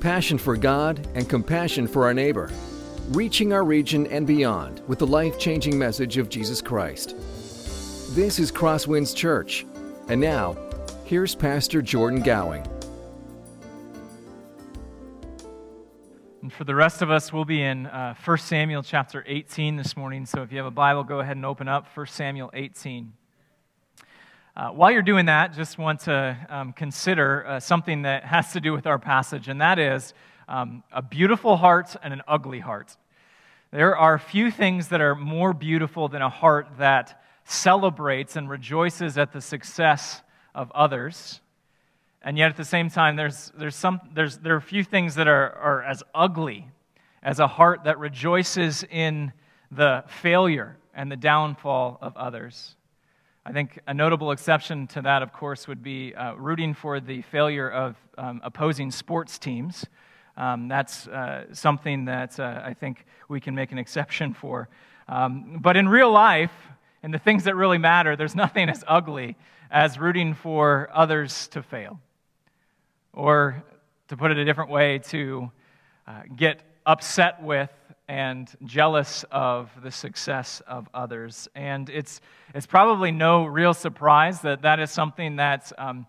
passion for God, and compassion for our neighbor, reaching our region and beyond with the life changing message of Jesus Christ. This is Crosswinds Church. And now, here's Pastor Jordan Gowing. And for the rest of us, we'll be in uh, 1 Samuel chapter 18 this morning. So if you have a Bible, go ahead and open up 1 Samuel 18. Uh, while you're doing that, just want to um, consider uh, something that has to do with our passage, and that is um, a beautiful heart and an ugly heart. There are few things that are more beautiful than a heart that celebrates and rejoices at the success of others. And yet, at the same time, there's, there's some, there's, there are a few things that are, are as ugly as a heart that rejoices in the failure and the downfall of others. I think a notable exception to that, of course, would be uh, rooting for the failure of um, opposing sports teams. Um, that's uh, something that uh, I think we can make an exception for. Um, but in real life, and the things that really matter, there's nothing as ugly as rooting for others to fail. Or, to put it a different way, to uh, get upset with and jealous of the success of others. And it's, it's probably no real surprise that that is something that um,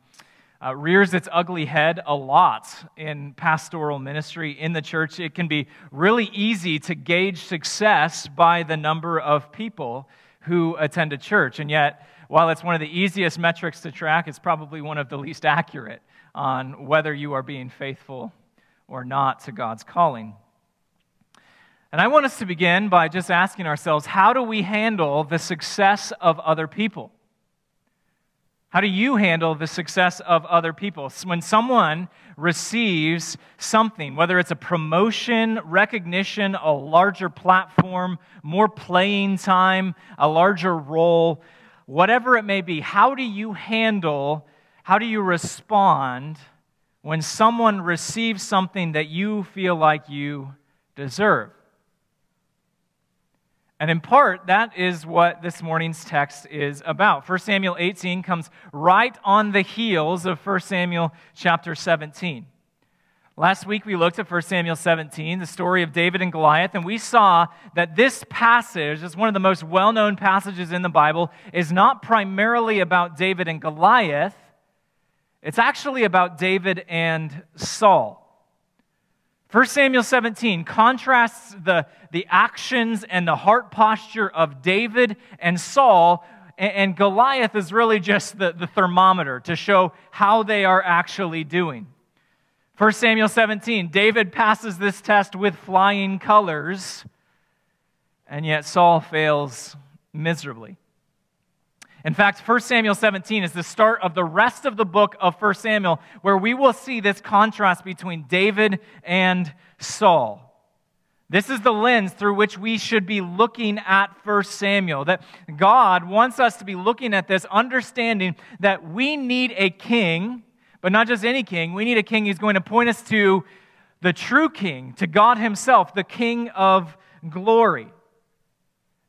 uh, rears its ugly head a lot in pastoral ministry in the church. It can be really easy to gauge success by the number of people who attend a church. And yet, while it's one of the easiest metrics to track, it's probably one of the least accurate on whether you are being faithful or not to God's calling. And I want us to begin by just asking ourselves how do we handle the success of other people? How do you handle the success of other people? When someone receives something, whether it's a promotion, recognition, a larger platform, more playing time, a larger role, whatever it may be, how do you handle, how do you respond when someone receives something that you feel like you deserve? And in part, that is what this morning's text is about. 1 Samuel 18 comes right on the heels of 1 Samuel chapter 17. Last week we looked at 1 Samuel 17, the story of David and Goliath, and we saw that this passage is one of the most well known passages in the Bible, is not primarily about David and Goliath, it's actually about David and Saul. 1 Samuel 17 contrasts the, the actions and the heart posture of David and Saul, and, and Goliath is really just the, the thermometer to show how they are actually doing. 1 Samuel 17, David passes this test with flying colors, and yet Saul fails miserably. In fact, 1 Samuel 17 is the start of the rest of the book of 1 Samuel, where we will see this contrast between David and Saul. This is the lens through which we should be looking at 1 Samuel. That God wants us to be looking at this, understanding that we need a king, but not just any king. We need a king who's going to point us to the true king, to God Himself, the King of glory.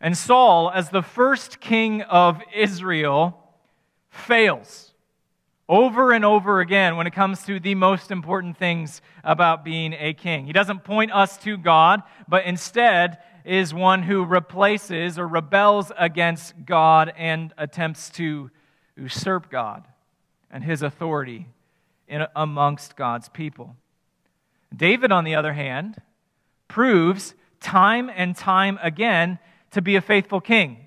And Saul, as the first king of Israel, fails over and over again when it comes to the most important things about being a king. He doesn't point us to God, but instead is one who replaces or rebels against God and attempts to usurp God and his authority in, amongst God's people. David, on the other hand, proves time and time again to be a faithful king.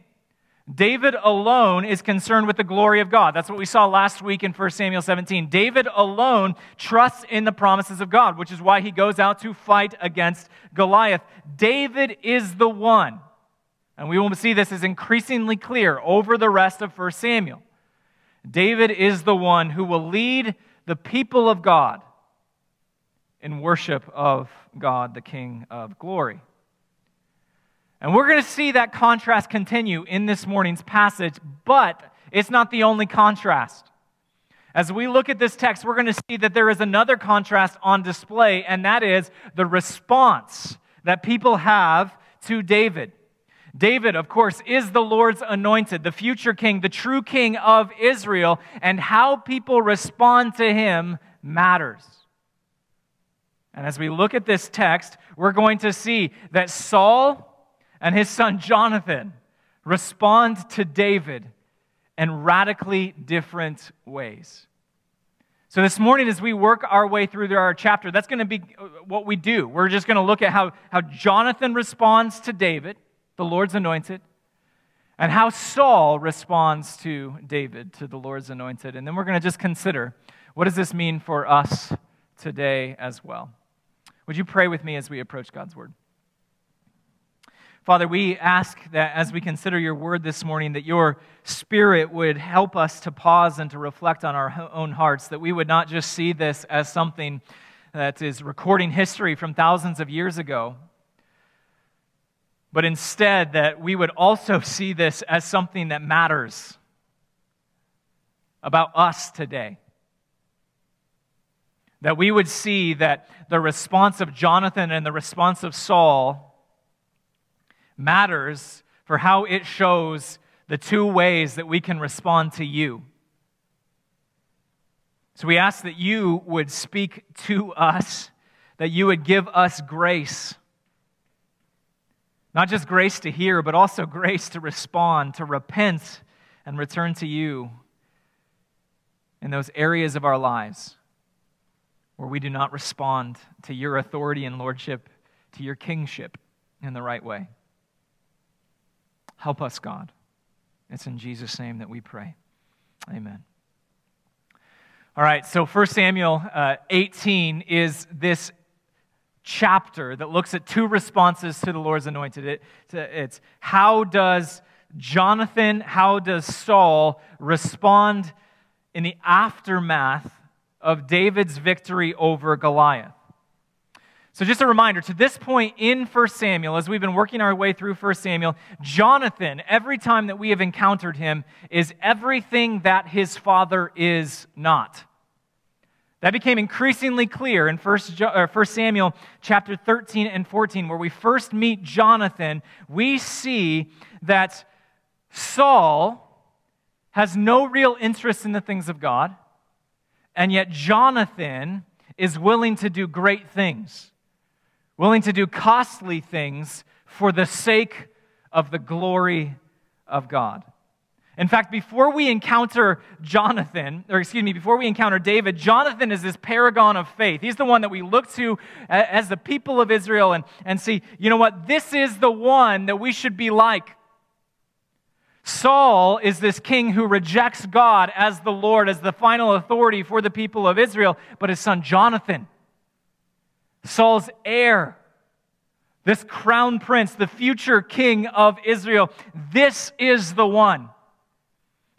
David alone is concerned with the glory of God. That's what we saw last week in 1 Samuel 17. David alone trusts in the promises of God, which is why he goes out to fight against Goliath. David is the one, and we will see this is increasingly clear over the rest of 1 Samuel. David is the one who will lead the people of God in worship of God, the King of glory. And we're going to see that contrast continue in this morning's passage, but it's not the only contrast. As we look at this text, we're going to see that there is another contrast on display, and that is the response that people have to David. David, of course, is the Lord's anointed, the future king, the true king of Israel, and how people respond to him matters. And as we look at this text, we're going to see that Saul and his son Jonathan respond to David in radically different ways. So, this morning, as we work our way through our chapter, that's going to be what we do. We're just going to look at how, how Jonathan responds to David, the Lord's anointed, and how Saul responds to David, to the Lord's anointed. And then we're going to just consider what does this mean for us today as well. Would you pray with me as we approach God's word? Father, we ask that as we consider your word this morning, that your spirit would help us to pause and to reflect on our own hearts, that we would not just see this as something that is recording history from thousands of years ago, but instead that we would also see this as something that matters about us today. That we would see that the response of Jonathan and the response of Saul matters for how it shows the two ways that we can respond to you. So we ask that you would speak to us, that you would give us grace. Not just grace to hear, but also grace to respond, to repent, and return to you in those areas of our lives where we do not respond to your authority and lordship, to your kingship in the right way. Help us, God. It's in Jesus' name that we pray. Amen. All right, so 1 Samuel uh, 18 is this chapter that looks at two responses to the Lord's anointed. It, it's how does Jonathan, how does Saul respond in the aftermath of David's victory over Goliath? So, just a reminder to this point in 1 Samuel, as we've been working our way through 1 Samuel, Jonathan, every time that we have encountered him, is everything that his father is not. That became increasingly clear in 1 uh, Samuel chapter 13 and 14, where we first meet Jonathan. We see that Saul has no real interest in the things of God, and yet Jonathan is willing to do great things willing to do costly things for the sake of the glory of God. In fact, before we encounter Jonathan, or excuse me, before we encounter David, Jonathan is this paragon of faith. He's the one that we look to as the people of Israel and, and see, you know what, this is the one that we should be like. Saul is this king who rejects God as the Lord, as the final authority for the people of Israel, but his son Jonathan Saul's heir, this crown prince, the future king of Israel. This is the one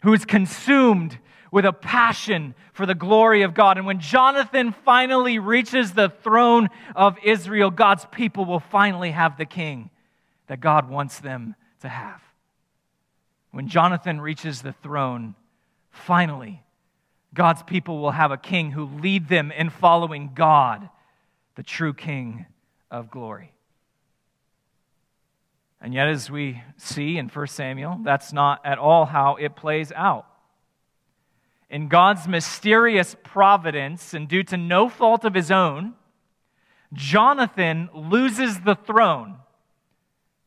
who is consumed with a passion for the glory of God. And when Jonathan finally reaches the throne of Israel, God's people will finally have the king that God wants them to have. When Jonathan reaches the throne, finally, God's people will have a king who lead them in following God the true King of glory. And yet, as we see in 1 Samuel, that's not at all how it plays out. In God's mysterious providence, and due to no fault of his own, Jonathan loses the throne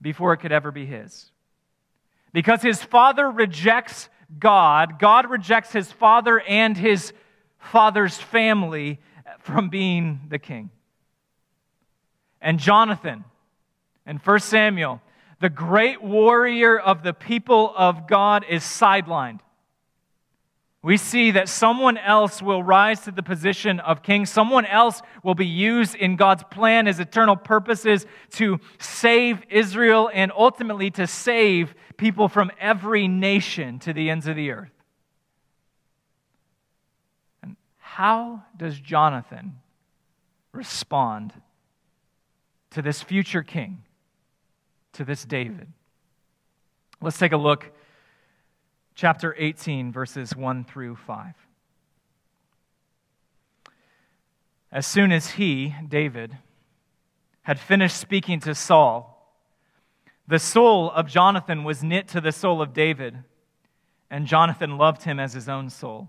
before it could ever be his. Because his father rejects God, God rejects his father and his father's family from being the king and Jonathan and 1 Samuel, the great warrior of the people of God, is sidelined. We see that someone else will rise to the position of king. Someone else will be used in God's plan, his eternal purposes to save Israel and ultimately to save people from every nation to the ends of the earth. And how does Jonathan respond to this future king, to this David. Let's take a look, chapter 18, verses 1 through 5. As soon as he, David, had finished speaking to Saul, the soul of Jonathan was knit to the soul of David, and Jonathan loved him as his own soul.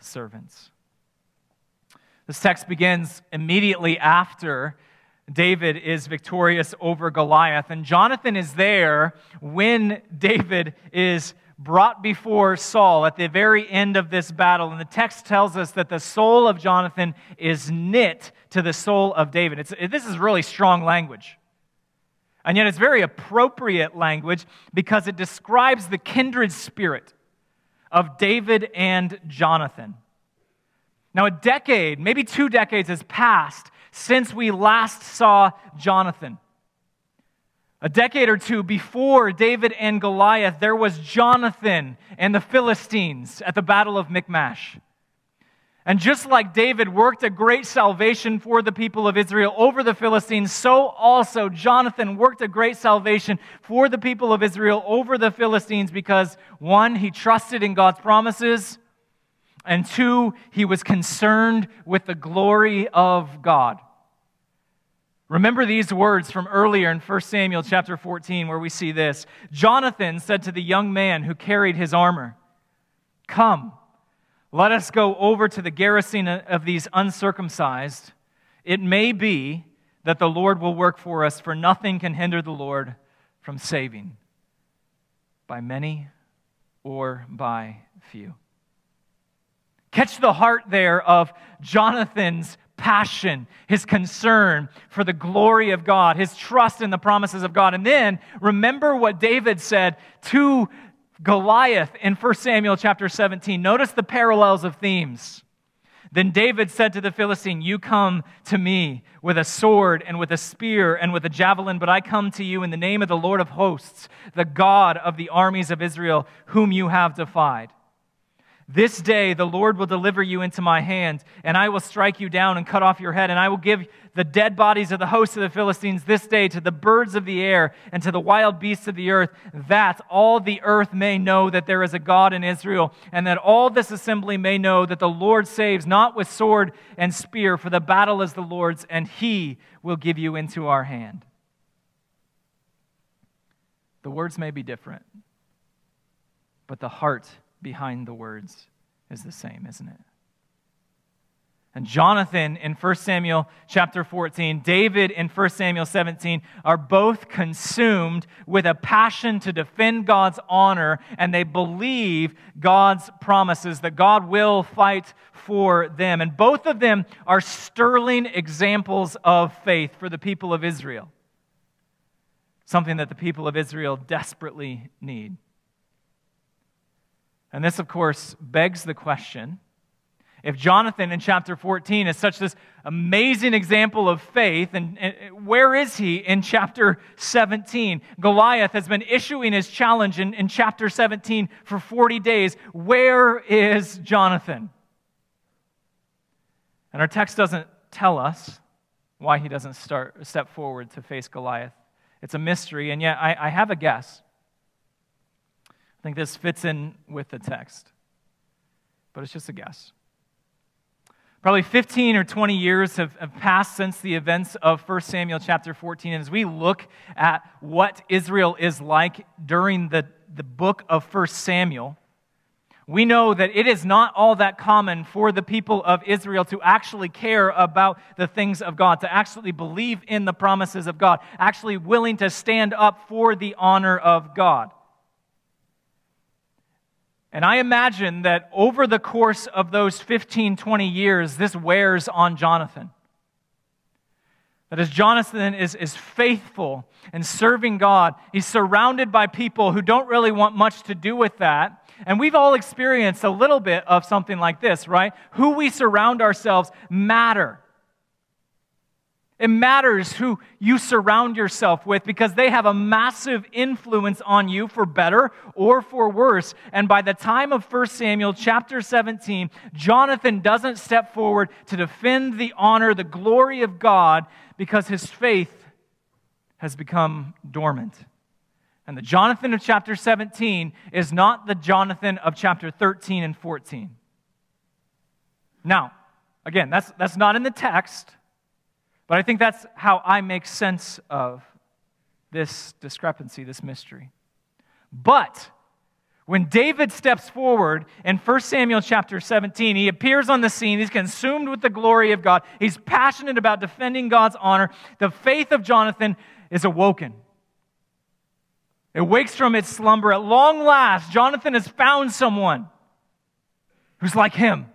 servants. This text begins immediately after David is victorious over Goliath. And Jonathan is there when David is brought before Saul at the very end of this battle. And the text tells us that the soul of Jonathan is knit to the soul of David. It's, this is really strong language. And yet it's very appropriate language because it describes the kindred spirit of David and Jonathan. Now, a decade, maybe two decades, has passed since we last saw Jonathan. A decade or two before David and Goliath, there was Jonathan and the Philistines at the Battle of Michmash. And just like David worked a great salvation for the people of Israel over the Philistines, so also Jonathan worked a great salvation for the people of Israel over the Philistines because, one, he trusted in God's promises, and two, he was concerned with the glory of God. Remember these words from earlier in 1 Samuel chapter 14, where we see this Jonathan said to the young man who carried his armor, Come let us go over to the garrison of these uncircumcised. It may be that the Lord will work for us, for nothing can hinder the Lord from saving by many or by few. Catch the heart there of Jonathan's passion, his concern for the glory of God, his trust in the promises of God. And then remember what David said to Goliath in 1 Samuel chapter 17. Notice the parallels of themes. Then David said to the Philistine, You come to me with a sword and with a spear and with a javelin, but I come to you in the name of the Lord of hosts, the God of the armies of Israel, whom you have defied. This day the Lord will deliver you into my hand, and I will strike you down and cut off your head, and I will give the dead bodies of the hosts of the Philistines this day to the birds of the air and to the wild beasts of the earth, that all the earth may know that there is a God in Israel, and that all this assembly may know that the Lord saves not with sword and spear, for the battle is the Lord's, and he will give you into our hand. The words may be different, but the heart behind the words is the same, isn't it? And Jonathan in 1 Samuel chapter 14, David in 1 Samuel 17 are both consumed with a passion to defend God's honor, and they believe God's promises that God will fight for them. And both of them are sterling examples of faith for the people of Israel, something that the people of Israel desperately need. And this, of course, begs the question if Jonathan in chapter 14 is such this amazing example of faith, and, and, where is he in chapter 17? Goliath has been issuing his challenge in, in chapter 17 for 40 days. Where is Jonathan? And our text doesn't tell us why he doesn't start, step forward to face Goliath. It's a mystery, and yet I, I have a guess. I think this fits in with the text, but it's just a guess. Probably 15 or 20 years have, have, passed since the events of 1 Samuel chapter 14. And as we look at what Israel is like during the, the book of 1 Samuel, we know that it is not all that common for the people of Israel to actually care about the things of God, to actually believe in the promises of God, actually willing to stand up for the honor of God. And I imagine that over the course of those 15, 20 years, this wears on Jonathan. That as Jonathan is, is faithful and serving God, he's surrounded by people who don't really want much to do with that. And we've all experienced a little bit of something like this, right? Who we surround ourselves matter. It matters who you surround yourself with because they have a massive influence on you for better or for worse. And by the time of 1 Samuel chapter 17, Jonathan doesn't step forward to defend the honor, the glory of God because his faith has become dormant. And the Jonathan of chapter 17 is not the Jonathan of chapter 13 and 14. Now, again, that's, that's not in the text. But I think that's how I make sense of this discrepancy, this mystery. But when David steps forward in 1 Samuel chapter 17, he appears on the scene. He's consumed with the glory of God. He's passionate about defending God's honor. The faith of Jonathan is awoken. It wakes from its slumber. At long last, Jonathan has found someone who's like him.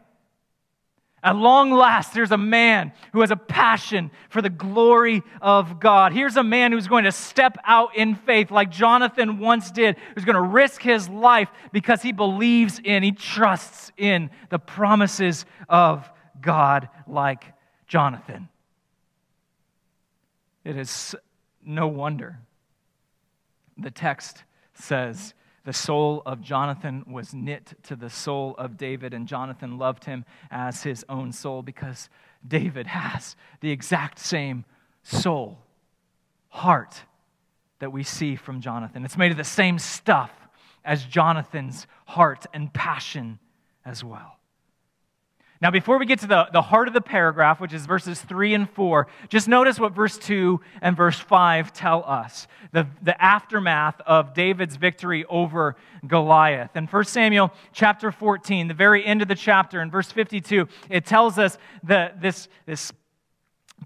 At long last, there's a man who has a passion for the glory of God. Here's a man who's going to step out in faith like Jonathan once did, who's going to risk his life because he believes in, he trusts in the promises of God like Jonathan. It is no wonder the text says, the soul of Jonathan was knit to the soul of David, and Jonathan loved him as his own soul because David has the exact same soul, heart that we see from Jonathan. It's made of the same stuff as Jonathan's heart and passion as well. Now, before we get to the, the heart of the paragraph, which is verses 3 and 4, just notice what verse 2 and verse 5 tell us the, the aftermath of David's victory over Goliath. In 1 Samuel chapter 14, the very end of the chapter, in verse 52, it tells us that this, this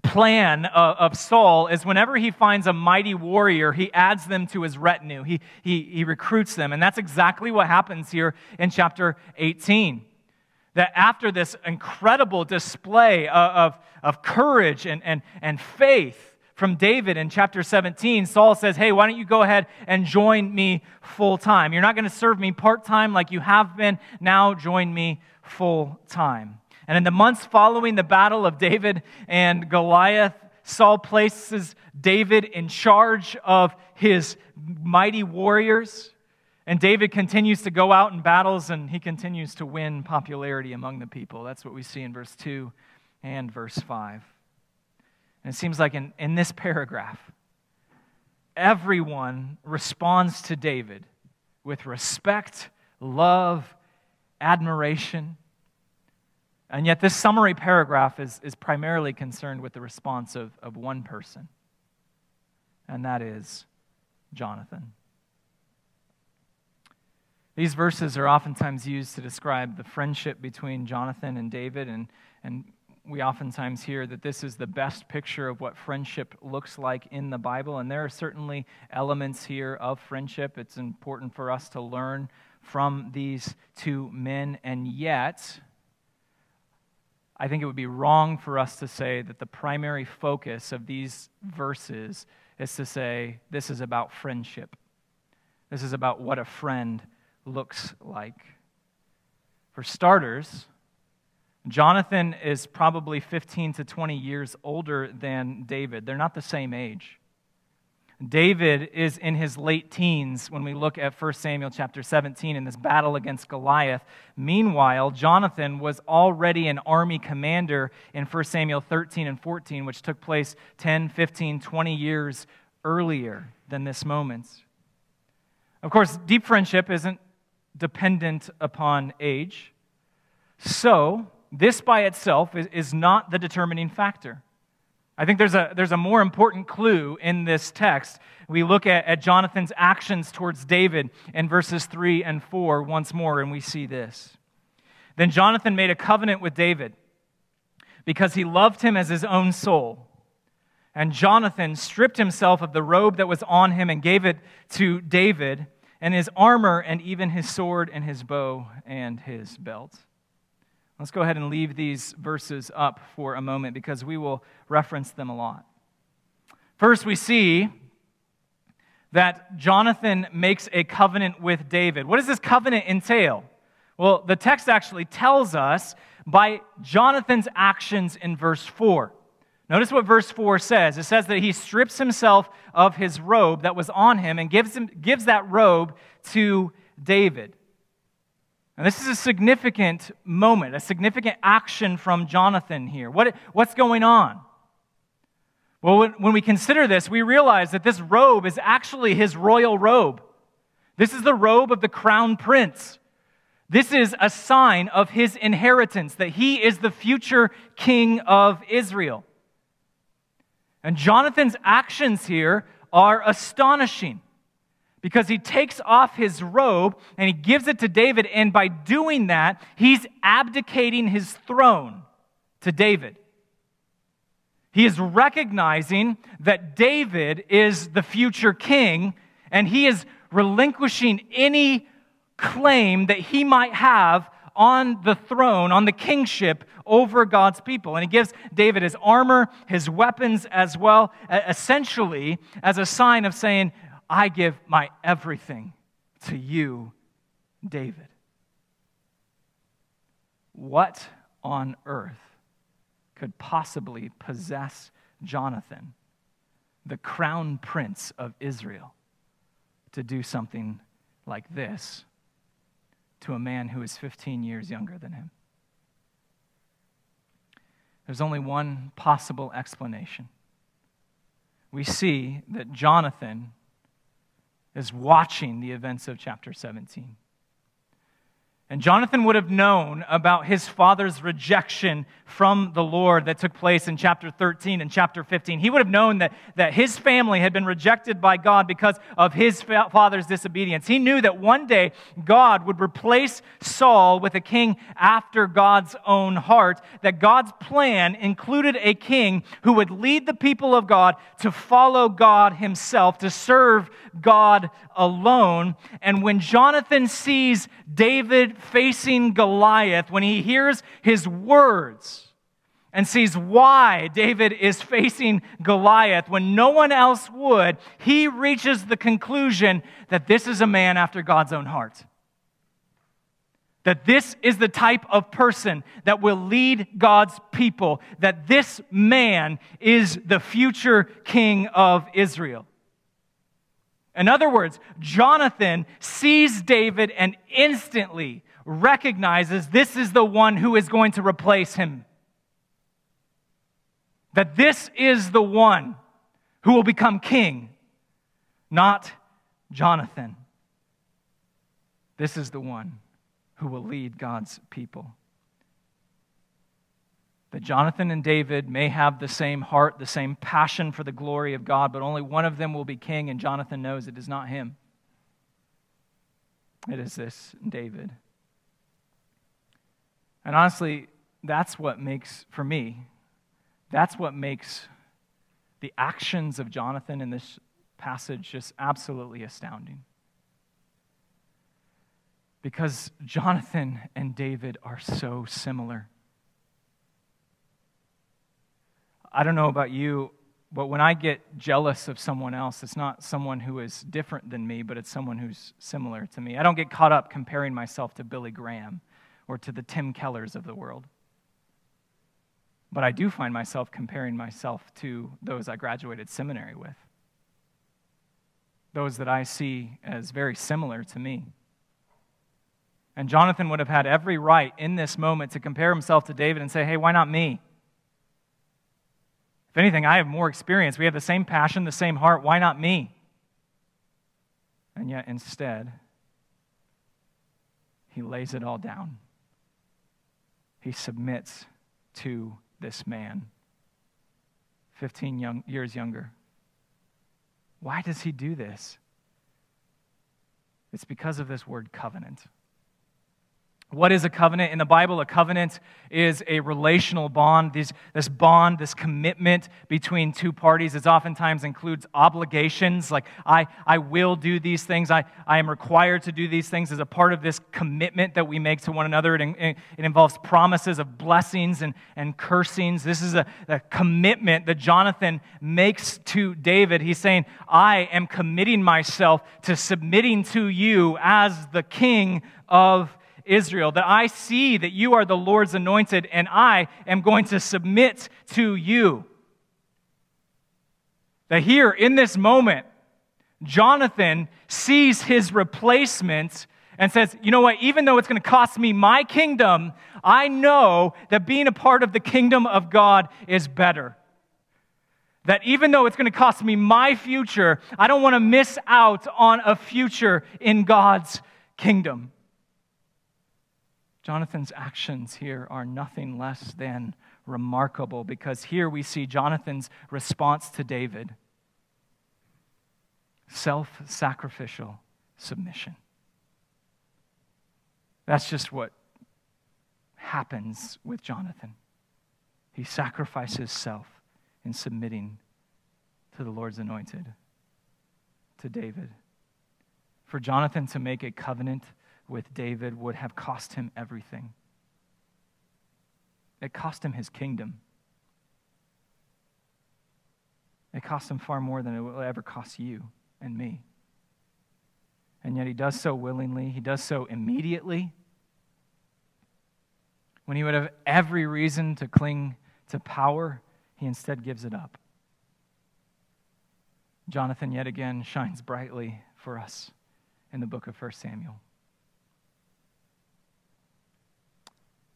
plan of, Saul is whenever he finds a mighty warrior, he adds them to his retinue. He, he, he recruits them. And that's exactly what happens here in chapter 18 that after this incredible display of, of courage and, and, and faith from David in chapter 17, Saul says, Hey, why don't you go ahead and join me full time? You're not going to serve me part time like you have been. Now join me full time. And in the months following the battle of David and Goliath, Saul places David in charge of his mighty warriors. And David continues to go out in battles and he continues to win popularity among the people. That's what we see in verse 2 and verse 5. And it seems like in, in this paragraph, everyone responds to David with respect, love, admiration. And yet, this summary paragraph is, is primarily concerned with the response of, of one person, and that is Jonathan. These verses are oftentimes used to describe the friendship between Jonathan and David, and, and we oftentimes hear that this is the best picture of what friendship looks like in the Bible. And there are certainly elements here of friendship. It's important for us to learn from these two men, and yet, I think it would be wrong for us to say that the primary focus of these verses is to say this is about friendship. This is about what a friend looks like. For starters, Jonathan is probably 15 to 20 years older than David. They're not the same age. David is in his late teens when we look at 1 Samuel chapter 17 in this battle against Goliath. Meanwhile, Jonathan was already an army commander in 1 Samuel 13 and 14, which took place 10, 15, 20 years earlier than this moment. Of course, deep friendship isn't dependent upon age. So, this by itself is, is not the determining factor. I think there's a, there's a more important clue in this text. We look at, at Jonathan's actions towards David in verses 3 and 4 once more, and we see this. Then Jonathan made a covenant with David because he loved him as his own soul. And Jonathan stripped himself of the robe that was on him and gave it to David and his armor, and even his sword, and his bow, and his belt. Let's go ahead and leave these verses up for a moment because we will reference them a lot. First, we see that Jonathan makes a covenant with David. What does this covenant entail? Well, the text actually tells us by Jonathan's actions in verse 4. Notice what verse 4 says. It says that he strips himself of his robe that was on him and gives, him, gives that robe to David. And this is a significant moment, a significant action from Jonathan here. What, what's going on? Well, when, when we consider this, we realize that this robe is actually his royal robe. This is the robe of the crown prince. This is a sign of his inheritance, that he is the future king of Israel. And Jonathan's actions here are astonishing because he takes off his robe and he gives it to David, and by doing that, he's abdicating his throne to David. He is recognizing that David is the future king, and he is relinquishing any claim that he might have on the throne, on the kingship over God's people. And he gives David his armor, his weapons as well, essentially as a sign of saying, I give my everything to you, David. What on earth could possibly possess Jonathan, the crown prince of Israel, to do something like this to a man who is 15 years younger than him? There's only one possible explanation. We see that Jonathan is watching the events of chapter 17. And Jonathan would have known about his father's rejection from the Lord that took place in chapter 13 and chapter 15. He would have known that, that his family had been rejected by God because of his father's disobedience. He knew that one day God would replace Saul with a king after God's own heart, that God's plan included a king who would lead the people of God to follow God himself, to serve God alone. And when Jonathan sees Facing Goliath, when he hears his words and sees why David is facing Goliath when no one else would, he reaches the conclusion that this is a man after God's own heart. That this is the type of person that will lead God's people, that this man is the future king of Israel. In other words, Jonathan sees David and instantly recognizes this is the one who is going to replace him. That this is the one who will become king, not Jonathan. This is the one who will lead God's people that Jonathan and David may have the same heart, the same passion for the glory of God, but only one of them will be king, and Jonathan knows it is not him. It is this David. And honestly, that's what makes, for me, that's what makes the actions of Jonathan in this passage just absolutely astounding. Because Jonathan and David are so similar. I don't know about you, but when I get jealous of someone else, it's not someone who is different than me, but it's someone who's similar to me. I don't get caught up comparing myself to Billy Graham or to the Tim Kellers of the world. But I do find myself comparing myself to those I graduated seminary with, those that I see as very similar to me. And Jonathan would have had every right in this moment to compare himself to David and say, hey, why not me? If anything, I have more experience. We have the same passion, the same heart. Why not me? And yet, instead, he lays it all down. He submits to this man, 15 young, years younger. Why does he do this? It's because of this word covenant. What is a covenant? In the Bible, a covenant is a relational bond. This, this bond, this commitment between two parties, it oftentimes includes obligations, like I, I will do these things, I, I am required to do these things as a part of this commitment that we make to one another. It, it, it involves promises of blessings and, and cursings. This is a, a commitment that Jonathan makes to David. He's saying, I am committing myself to submitting to you as the king of Israel, that I see that you are the Lord's anointed and I am going to submit to you. That here, in this moment, Jonathan sees his replacement and says, You know what? Even though it's going to cost me my kingdom, I know that being a part of the kingdom of God is better. That even though it's going to cost me my future, I don't want to miss out on a future in God's kingdom. Jonathan's actions here are nothing less than remarkable because here we see Jonathan's response to David self sacrificial submission. That's just what happens with Jonathan. He sacrifices self in submitting to the Lord's anointed, to David. For Jonathan to make a covenant with David would have cost him everything. It cost him his kingdom. It cost him far more than it will ever cost you and me. And yet he does so willingly, he does so immediately. When he would have every reason to cling to power, he instead gives it up. Jonathan, yet again, shines brightly for us in the book of 1 Samuel.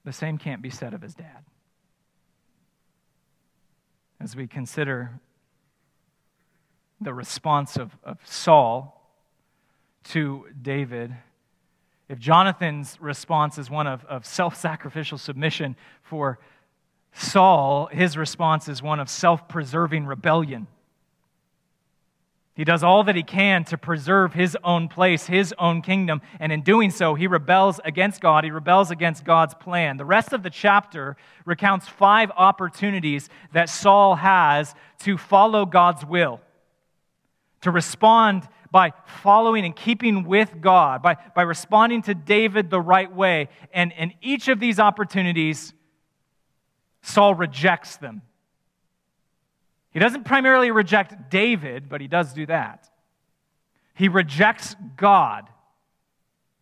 The same can't be said of his dad. As we consider the response of, of Saul to David, if Jonathan's response is one of, of self sacrificial submission for Saul, his response is one of self preserving rebellion. He does all that he can to preserve his own place, his own kingdom, and in doing so, he rebels against God. He rebels against God's plan. The rest of the chapter recounts five opportunities that Saul has to follow God's will, to respond by following and keeping with God, by, by responding to David the right way. And in each of these opportunities, Saul rejects them. He doesn't primarily reject David, but he does do that. He rejects God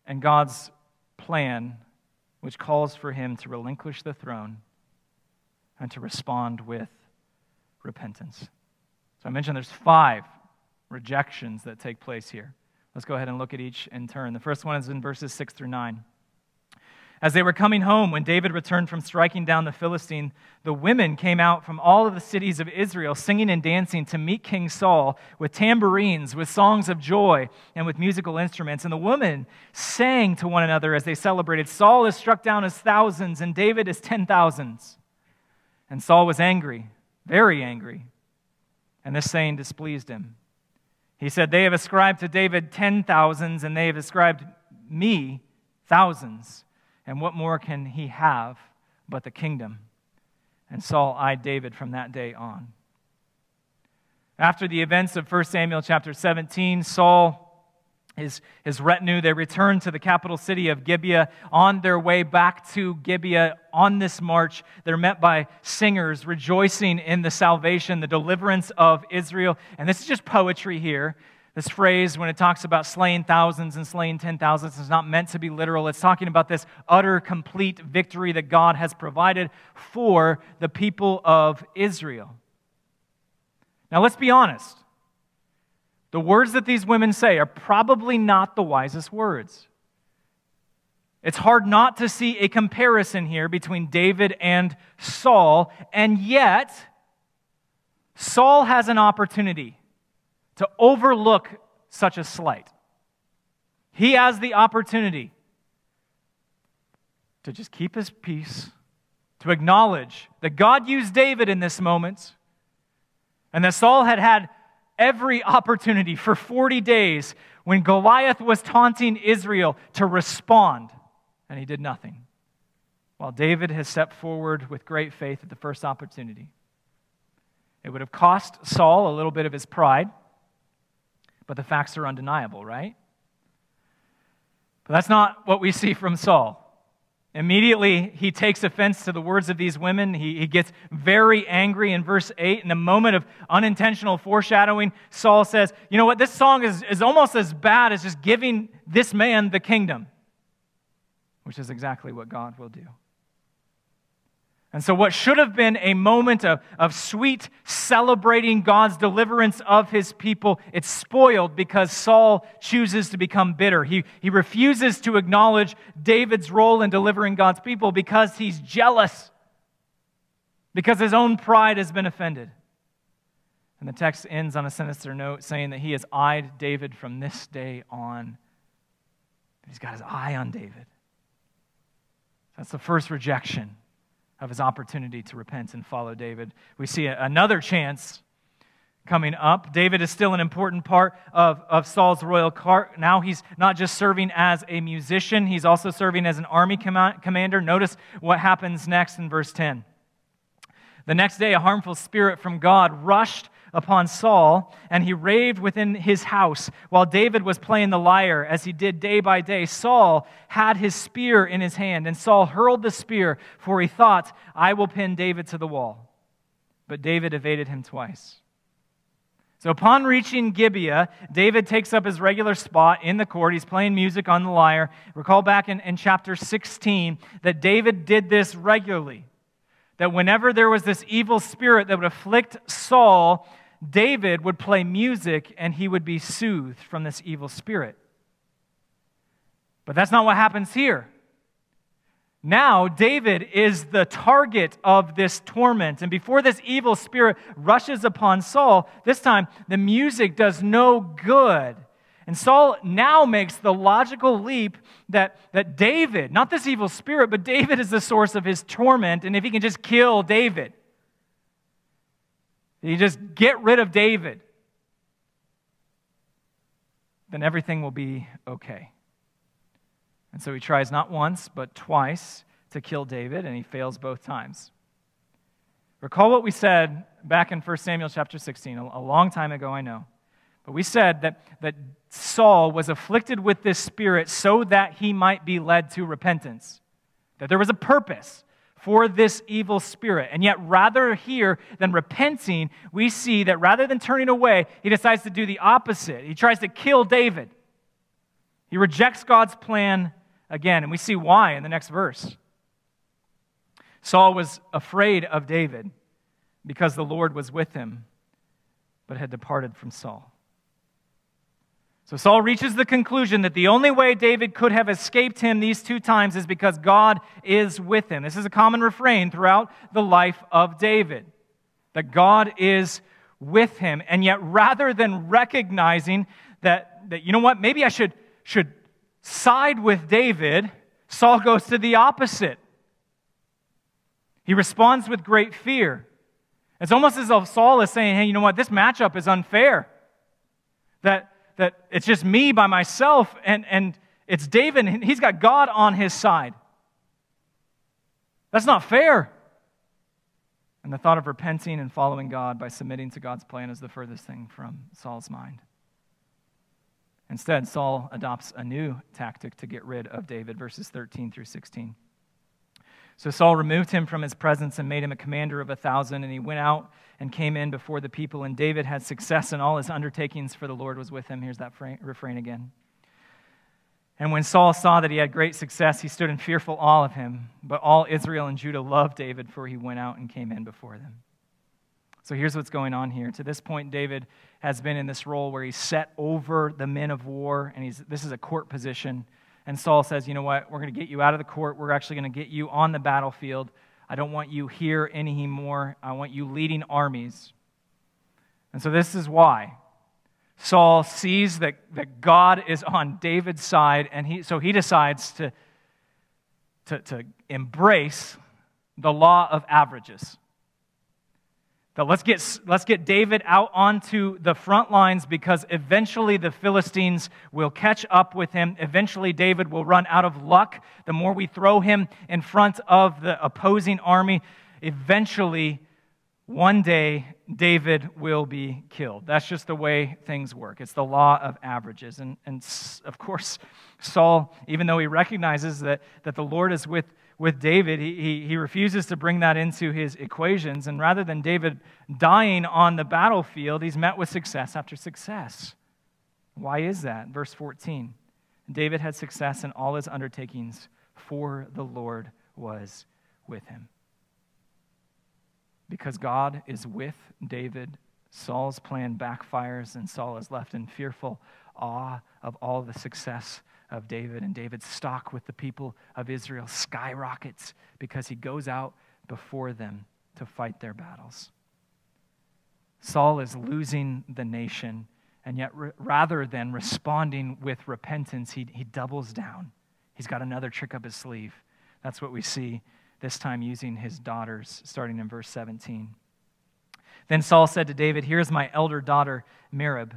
and God's plan, which calls for him to relinquish the throne and to respond with repentance. So I mentioned there's five rejections that take place here. Let's go ahead and look at each in turn. The first one is in verses 6 through 9. As they were coming home, when David returned from striking down the Philistine, the women came out from all of the cities of Israel, singing and dancing to meet King Saul with tambourines, with songs of joy, and with musical instruments. And the women sang to one another as they celebrated Saul is struck down as thousands, and David is ten thousands. And Saul was angry, very angry, and this saying displeased him. He said, They have ascribed to David ten thousands, and they have ascribed me thousands. And what more can he have but the kingdom? And Saul eyed David from that day on. After the events of 1 Samuel chapter 17, Saul his, his retinue, they returned to the capital city of Gibeah. On their way back to Gibeah on this march, they're met by singers rejoicing in the salvation, the deliverance of Israel. And this is just poetry here. This phrase, when it talks about slaying thousands and slaying ten thousands, is not meant to be literal. It's talking about this utter, complete victory that God has provided for the people of Israel. Now, let's be honest. The words that these women say are probably not the wisest words. It's hard not to see a comparison here between David and Saul, and yet, Saul has an opportunity to overlook such a slight. He has the opportunity to just keep his peace, to acknowledge that God used David in this moment, and that Saul had had every opportunity for 40 days when Goliath was taunting Israel to respond, and he did nothing. While David has stepped forward with great faith at the first opportunity. It would have cost Saul a little bit of his pride. But the facts are undeniable, right? But that's not what we see from Saul. Immediately, he takes offense to the words of these women. He, he gets very angry in verse 8. In a moment of unintentional foreshadowing, Saul says, You know what? This song is, is almost as bad as just giving this man the kingdom, which is exactly what God will do. And so, what should have been a moment of, of sweet celebrating God's deliverance of his people, it's spoiled because Saul chooses to become bitter. He, he refuses to acknowledge David's role in delivering God's people because he's jealous, because his own pride has been offended. And the text ends on a sinister note saying that he has eyed David from this day on. He's got his eye on David. That's the first rejection of his opportunity to repent and follow David. We see another chance coming up. David is still an important part of, of Saul's royal court. Now he's not just serving as a musician, he's also serving as an army com- commander. Notice what happens next in verse 10. The next day, a harmful spirit from God rushed upon Saul, and he raved within his house while David was playing the lyre, as he did day by day. Saul had his spear in his hand, and Saul hurled the spear, for he thought, I will pin David to the wall. But David evaded him twice. So upon reaching Gibeah, David takes up his regular spot in the court. He's playing music on the lyre. Recall back in, in chapter 16 that David did this regularly. That whenever there was this evil spirit that would afflict Saul, David would play music and he would be soothed from this evil spirit. But that's not what happens here. Now, David is the target of this torment. And before this evil spirit rushes upon Saul, this time the music does no good. And Saul now makes the logical leap that, that David, not this evil spirit, but David is the source of his torment. And if he can just kill David, you just get rid of David, then everything will be okay. And so he tries not once, but twice to kill David, and he fails both times. Recall what we said back in 1 Samuel chapter 16, a long time ago, I know. But we said that, that Saul was afflicted with this spirit so that he might be led to repentance, that there was a purpose for this evil spirit. And yet, rather here than repenting, we see that rather than turning away, he decides to do the opposite. He tries to kill David. He rejects God's plan again, and we see why in the next verse. Saul was afraid of David because the Lord was with him, but had departed from Saul. So Saul reaches the conclusion that the only way David could have escaped him these two times is because God is with him. This is a common refrain throughout the life of David that God is with him. And yet, rather than recognizing that, that you know what, maybe I should, should side with David, Saul goes to the opposite. He responds with great fear. It's almost as if Saul is saying, hey, you know what, this matchup is unfair. That that it's just me by myself and, and it's David, and he's got God on his side. That's not fair. And the thought of repenting and following God by submitting to God's plan is the furthest thing from Saul's mind. Instead, Saul adopts a new tactic to get rid of David, verses 13 through 16. So Saul removed him from his presence and made him a commander of a thousand, and he went out and came in before the people. And David had success in all his undertakings, for the Lord was with him. Here's that refrain again. And when Saul saw that he had great success, he stood in fearful awe of him. But all Israel and Judah loved David, for he went out and came in before them. So here's what's going on here. To this point, David has been in this role where he's set over the men of war, and he's, this is a court position. And Saul says, You know what? We're going to get you out of the court. We're actually going to get you on the battlefield. I don't want you here anymore. I want you leading armies. And so this is why. Saul sees that, that God is on David's side, and he, so he decides to, to, to embrace the law of averages let's get, let's get David out onto the front lines because eventually the Philistines will catch up with him. Eventually, David will run out of luck. The more we throw him in front of the opposing army, eventually, one day, David will be killed. That's just the way things work. It's the law of averages. And, and of course, Saul, even though he recognizes that, that the Lord is with with David, he, he, he, refuses to bring that into his equations. And rather than David dying on the battlefield, he's met with success after success. Why is that? Verse 14 David had success in all his undertakings, for the Lord was with him. because God is with David, Saul's plan backfires, and Saul is left in fearful awe of all the success of David. And David's stock with the people of Israel skyrockets because he goes out before them to fight their battles. Saul is losing the nation, and yet rather than responding with repentance, he, he doubles down. He's got another trick up his sleeve. That's what we see this time using his daughters, starting in verse 17. Then Saul said to David, Here is my elder daughter, Merab.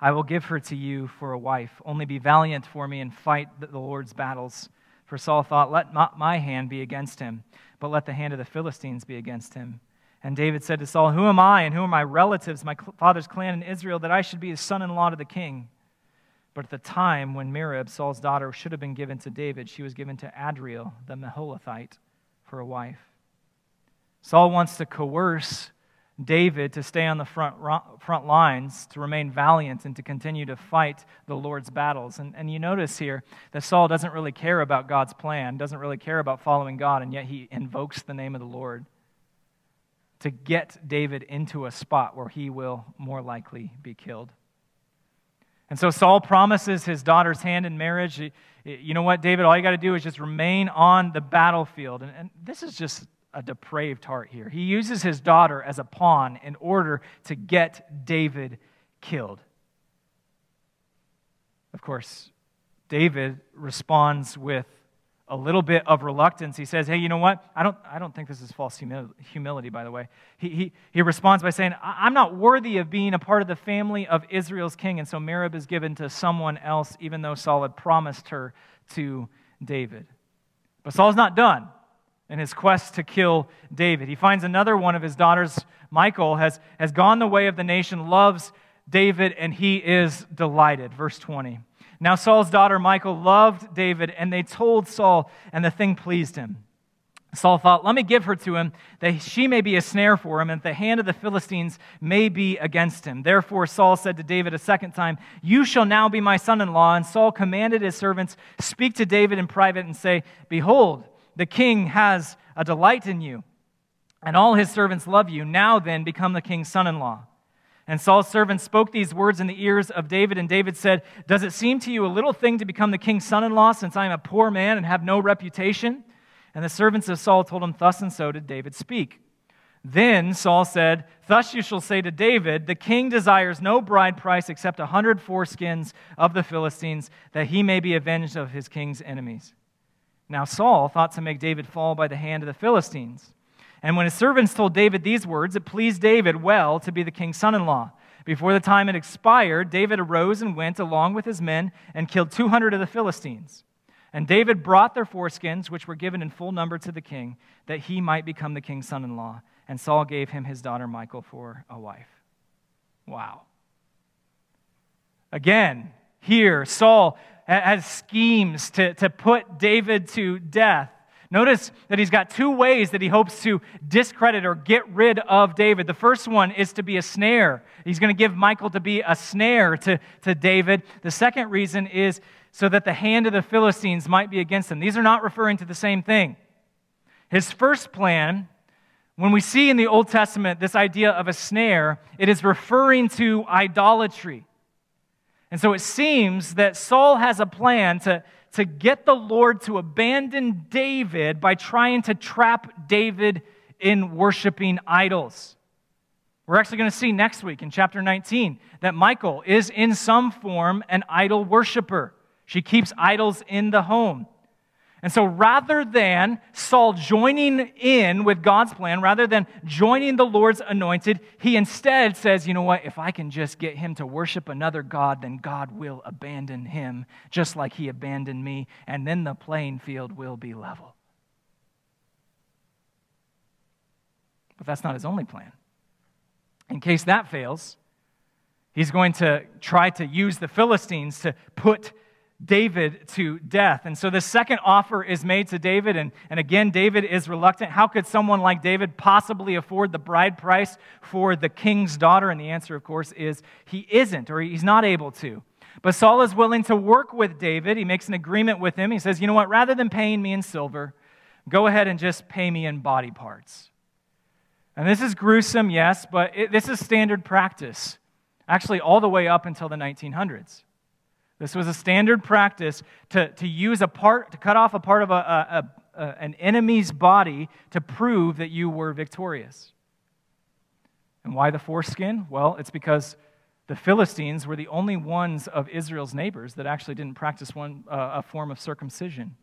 I will give her to you for a wife. Only be valiant for me and fight the Lord's battles. For Saul thought, Let not my hand be against him, but let the hand of the Philistines be against him. And David said to Saul, Who am I and who are my relatives, my father's clan in Israel, that I should be the son in law to the king? But at the time when Merab, Saul's daughter, should have been given to David, she was given to Adriel, the Meholathite for a wife. Saul wants to coerce David to stay on the front, front lines, to remain valiant, and to continue to fight the Lord's battles. And, and you notice here that Saul doesn't really care about God's plan, doesn't really care about following God, and yet he invokes the name of the Lord to get David into a spot where he will more likely be killed. And so Saul promises his daughter's hand in marriage. You know what, David? All you got to do is just remain on the battlefield. And, and, this is just a depraved heart here. He uses his daughter as a pawn in order to get David killed. Of course, David responds with a little bit of reluctance. He says, Hey, you know what? I don't, I don't think this is false humility, by the way. He, he, he responds by saying, I'm not worthy of being a part of the family of Israel's king. And so Merab is given to someone else, even though Saul had promised her to David. But Saul's not done in his quest to kill David. He finds another one of his daughters, Michal, has, has gone the way of the nation, loves David, and he is delighted. Verse 20. Now Saul's daughter Michal loved David, and they told Saul, and the thing pleased him. Saul thought, Let me give her to him, that she may be a snare for him, and the hand of the Philistines may be against him. Therefore Saul said to David a second time, You shall now be my son in law. And Saul commanded his servants, Speak to David in private and say, Behold, the king has a delight in you, and all his servants love you. Now then, become the king's son in law. And Saul's servants spoke these words in the ears of David, and David said, Does it seem to you a little thing to become the king's son in law, since I am a poor man and have no reputation? And the servants of Saul told him, Thus and so did David speak. Then Saul said, Thus you shall say to David, The king desires no bride price except a hundred foreskins of the Philistines, that he may be avenged of his king's enemies. Now Saul thought to make David fall by the hand of the Philistines. And when his servants told David these words, it pleased David well to be the king's son in law. Before the time had expired, David arose and went along with his men and killed 200 of the Philistines. And David brought their foreskins, which were given in full number to the king, that he might become the king's son in law. And Saul gave him his daughter Michal for a wife. Wow. Again, here, Saul has schemes to, to put David to death. Notice that he's got two ways that he hopes to discredit or get rid of David. The first one is to be a snare. He's going to give Michal to be a snare to, to David. The second reason is so that the hand of the Philistines might be against him. These are not referring to the same thing. His first plan, when we see in the Old Testament this idea of a snare, it is referring to idolatry. And so it seems that Saul has a plan to, to get the Lord to abandon David by trying to trap David in worshiping idols. We're actually going to see next week in chapter 19 that Michal is in some form an idol worshiper. She keeps idols in the home. And so rather than Saul joining in with God's plan, rather than joining the Lord's anointed, he instead says, you know what, if I can just get him to worship another God, then God will abandon him, just like he abandoned me, and then the playing field will be level. But that's not his only plan. In case that fails, he's going to try to use the Philistines to put David to death. And so the second offer is made to David, and, and again, David is reluctant. How could someone like David possibly afford the bride price for the king's daughter? And the answer, of course, is he isn't, or he's not able to. But Saul is willing to work with David. He makes an agreement with him. He says, You know what? Rather than paying me in silver, go ahead and just pay me in body parts. And this is gruesome, yes, but it, this is standard practice, actually, all the way up until the 1900s. This was a standard practice to, to use a part, to cut off a part of a, a, a, an enemy's body to prove that you were victorious. And why the foreskin? Well, it's because the Philistines were the only ones of Israel's neighbors that actually didn't practice one, uh, a form of circumcision.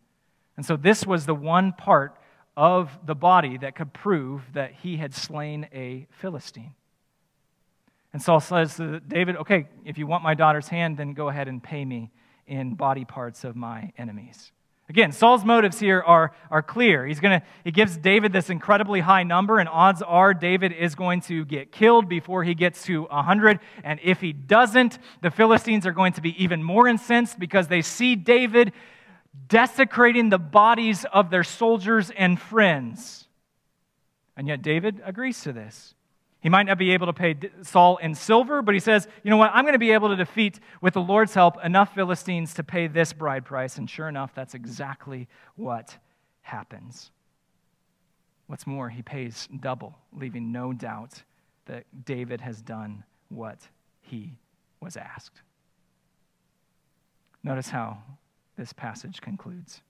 And so this was the one part of the body that could prove that he had slain a Philistine. And Saul says to David, Okay, if you want my daughter's hand, then go ahead and pay me in body parts of my enemies. Again, Saul's motives here are, are clear. He's gonna, he gives David this incredibly high number, and odds are David is going to get killed before he gets to 100. And if he doesn't, the Philistines are going to be even more incensed because they see David desecrating the bodies of their soldiers and friends. And yet David agrees to this. He might not be able to pay Saul in silver, but he says, you know what, I'm going to be able to defeat, with the Lord's help, enough Philistines to pay this bride price. And sure enough, that's exactly what happens. What's more, he pays double, leaving no doubt that David has done what he was asked. Notice how this passage concludes.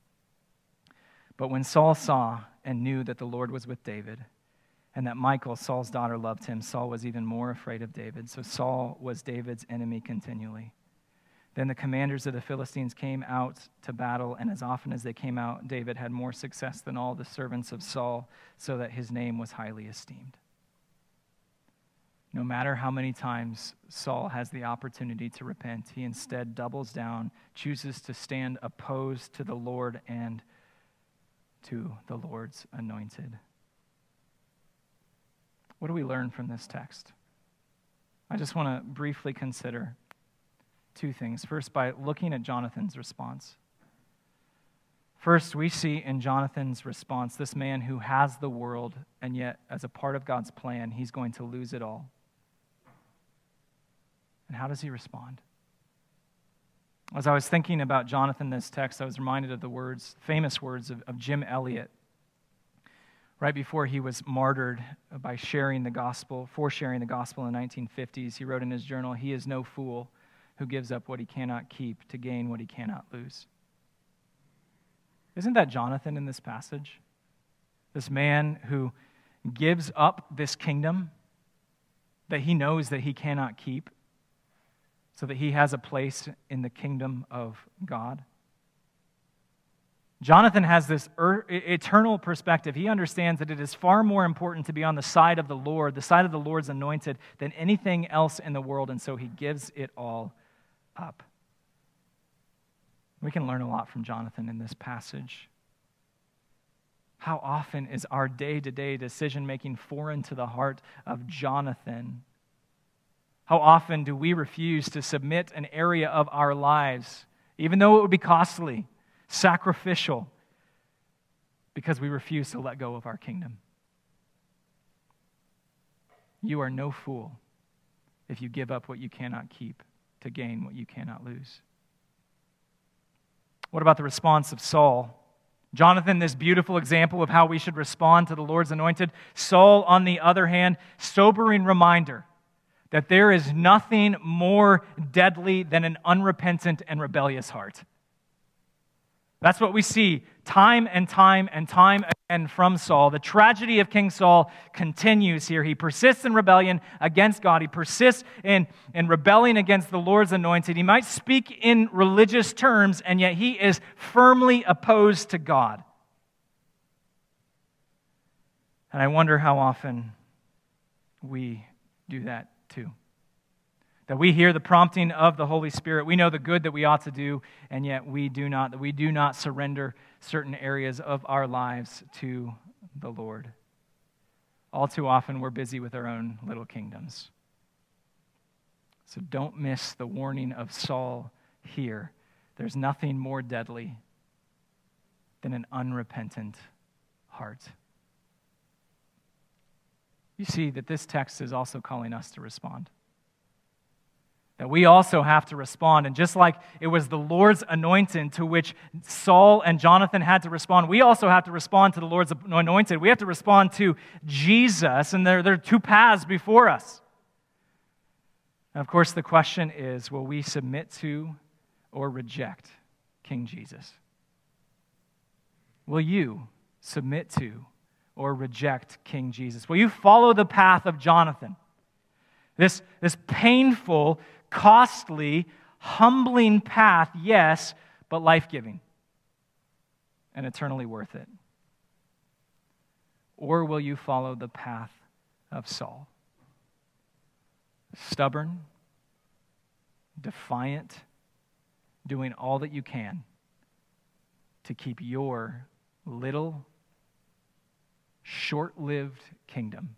But when Saul saw and knew that the Lord was with David, and that Michal, Saul's daughter, loved him, Saul was even more afraid of David. So Saul was David's enemy continually. Then the commanders of the Philistines came out to battle, and as often as they came out, David had more success than all the servants of Saul, so that his name was highly esteemed. No matter how many times Saul has the opportunity to repent, he instead doubles down, chooses to stand opposed to the Lord and to the Lord's anointed. What do we learn from this text? I just want to briefly consider two things. First, by looking at Jonathan's response. First, we see in Jonathan's response this man who has the world, and yet, as a part of God's plan, he's going to lose it all. And how does he respond? As I was thinking about Jonathan, this text, I was reminded of the words, famous words of, of Jim Elliot right before he was martyred by sharing the gospel, for sharing the gospel in the 1950s, he wrote in his journal, He is no fool who gives up what he cannot keep to gain what he cannot lose. Isn't that Jonathan in this passage? This man who gives up this kingdom that he knows that he cannot keep so that he has a place in the kingdom of God. Jonathan has this er- eternal perspective. He understands that it is far more important to be on the side of the Lord, the side of the Lord's anointed, than anything else in the world, and so he gives it all up. We can learn a lot from Jonathan in this passage. How often is our day to day decision making foreign to the heart of Jonathan? How often do we refuse to submit an area of our lives, even though it would be costly? Sacrificial, because we refuse to let go of our kingdom. You are no fool if you give up what you cannot keep to gain what you cannot lose. What about the response of Saul? Jonathan, this beautiful example of how we should respond to the Lord's anointed. Saul, on the other hand, sobering reminder that there is nothing more deadly than an unrepentant and rebellious heart. That's what we see time and time and time again from Saul. The tragedy of King Saul continues here. He persists in rebellion against God, he persists in, in rebelling against the Lord's anointed. He might speak in religious terms, and yet he is firmly opposed to God. And I wonder how often we do that too that we hear the prompting of the Holy Spirit. We know the good that we ought to do, and yet we do not, that we do not surrender certain areas of our lives to the Lord. All too often, we're busy with our own little kingdoms. So don't miss the warning of Saul here. There's nothing more deadly than an unrepentant heart. You see that this text is also calling us to respond. That we also have to respond. And just like it was the Lord's anointed to which Saul and Jonathan had to respond, we also have to respond to the Lord's anointed. We have to respond to Jesus, and there, there are two paths before us. And of course, the question is will we submit to or reject King Jesus? Will you submit to or reject King Jesus? Will you follow the path of Jonathan? This, this painful, costly, humbling path, yes, but life giving and eternally worth it? Or will you follow the path of Saul? Stubborn, defiant, doing all that you can to keep your little, short lived kingdom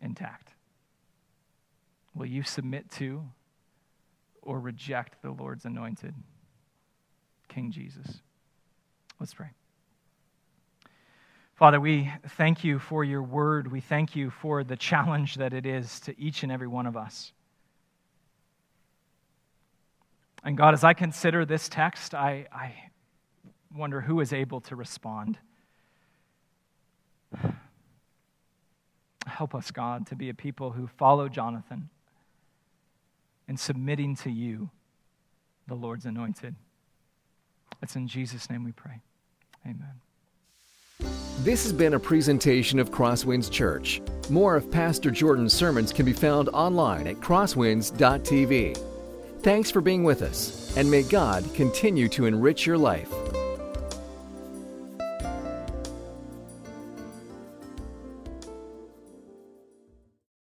intact. Will you submit to or reject the Lord's anointed, King Jesus? Let's pray. Father, we thank you for your word. We thank you for the challenge that it is to each and every one of us. And God, as I consider this text, I, I wonder who is able to respond. Help us, God, to be a people who follow Jonathan and submitting to you, the Lord's anointed. It's in Jesus' name we pray. Amen. This has been a presentation of Crosswinds Church. More of Pastor Jordan's sermons can be found online at crosswinds.tv. Thanks for being with us, and may God continue to enrich your life.